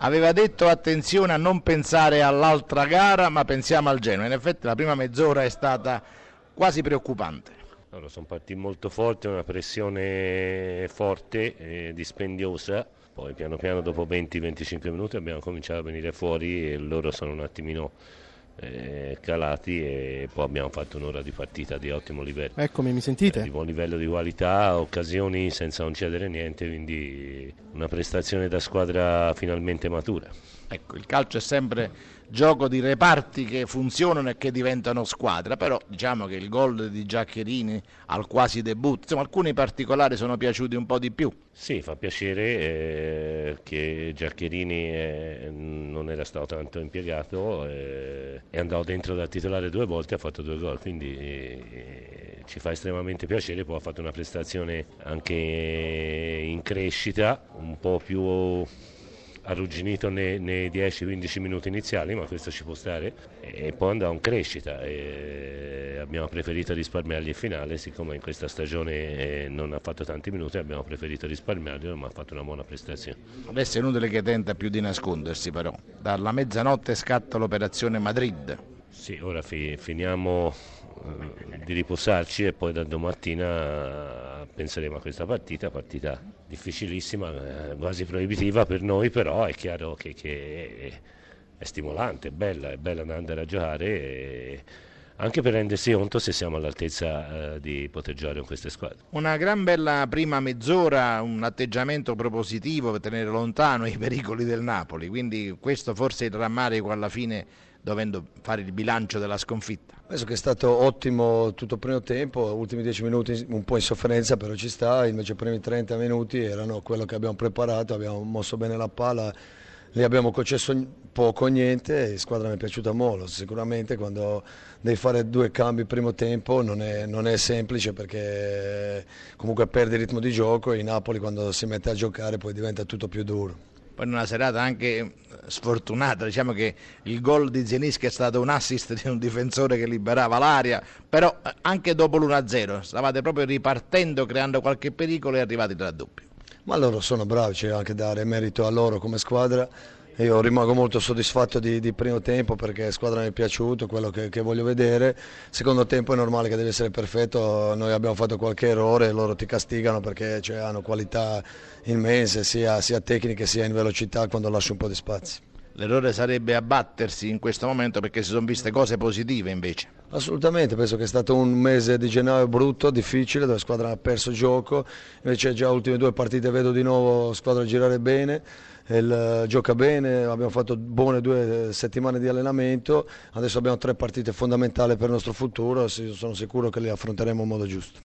Aveva detto attenzione a non pensare all'altra gara ma pensiamo al Genoa, in effetti la prima mezz'ora è stata quasi preoccupante. Allora, sono partiti molto forti, una pressione forte, e dispendiosa, poi piano piano dopo 20-25 minuti abbiamo cominciato a venire fuori e loro sono un attimino eh, calati e poi abbiamo fatto un'ora di partita di ottimo livello. Eccomi, mi sentite? Eh, di buon livello di qualità, occasioni senza non cedere niente, quindi una prestazione da squadra finalmente matura. Ecco, il calcio è sempre gioco di reparti che funzionano e che diventano squadra, però diciamo che il gol di Giaccherini al quasi debutto, insomma alcuni particolari sono piaciuti un po' di più. Sì, fa piacere eh, che Giaccherini eh, non era stato tanto impiegato, eh, è andato dentro da titolare due volte e ha fatto due gol, quindi eh, ci fa estremamente piacere, poi ha fatto una prestazione anche in crescita, un po' più arrugginito nei, nei 10-15 minuti iniziali, ma questo ci può stare, e poi andava in crescita. E abbiamo preferito risparmiargli il finale, siccome in questa stagione eh, non ha fatto tanti minuti, abbiamo preferito risparmiarglielo, ma ha fatto una buona prestazione. Adesso è inutile che tenta più di nascondersi però, dalla mezzanotte scatta l'operazione Madrid. Sì, ora fi, finiamo eh, di riposarci e poi da domattina penseremo a questa partita, partita difficilissima, eh, quasi proibitiva per noi, però è chiaro che, che è stimolante, è bella, è bella andare a giocare. E, anche per rendersi conto se siamo all'altezza eh, di poter giocare con queste squadre. Una gran bella prima mezz'ora, un atteggiamento propositivo per tenere lontano i pericoli del Napoli, quindi questo forse è il rammarico alla fine dovendo fare il bilancio della sconfitta. Penso che è stato ottimo tutto il primo tempo, ultimi dieci minuti un po' in sofferenza però ci sta, invece i primi 30 minuti erano quello che abbiamo preparato, abbiamo mosso bene la palla, li abbiamo concesso poco o niente e la squadra mi è piaciuta molto, sicuramente quando devi fare due cambi primo tempo non è, non è semplice perché comunque perdi il ritmo di gioco e in Napoli quando si mette a giocare poi diventa tutto più duro poi in una serata anche sfortunata, diciamo che il gol di Zenischi è stato un assist di un difensore che liberava l'aria, però eh, anche dopo l'1-0 stavate proprio ripartendo, creando qualche pericolo e arrivati il raddoppio. Ma loro sono bravi, c'è anche dare merito a loro come squadra io rimango molto soddisfatto di, di, primo tempo perché la squadra mi è piaciuto, quello che, che, voglio vedere. Secondo tempo è normale che deve essere perfetto, noi abbiamo fatto qualche errore, loro ti castigano perché cioè, hanno qualità immense sia, sia tecniche sia in velocità quando lasci un po' di spazio. L'errore sarebbe abbattersi in questo momento perché si sono viste cose positive invece. Assolutamente, penso che è stato un mese di gennaio brutto, difficile, dove la squadra ha perso gioco, invece già le ultime due partite vedo di nuovo la squadra girare bene, il, gioca bene, abbiamo fatto buone due settimane di allenamento, adesso abbiamo tre partite fondamentali per il nostro futuro, sono sicuro che le affronteremo in modo giusto.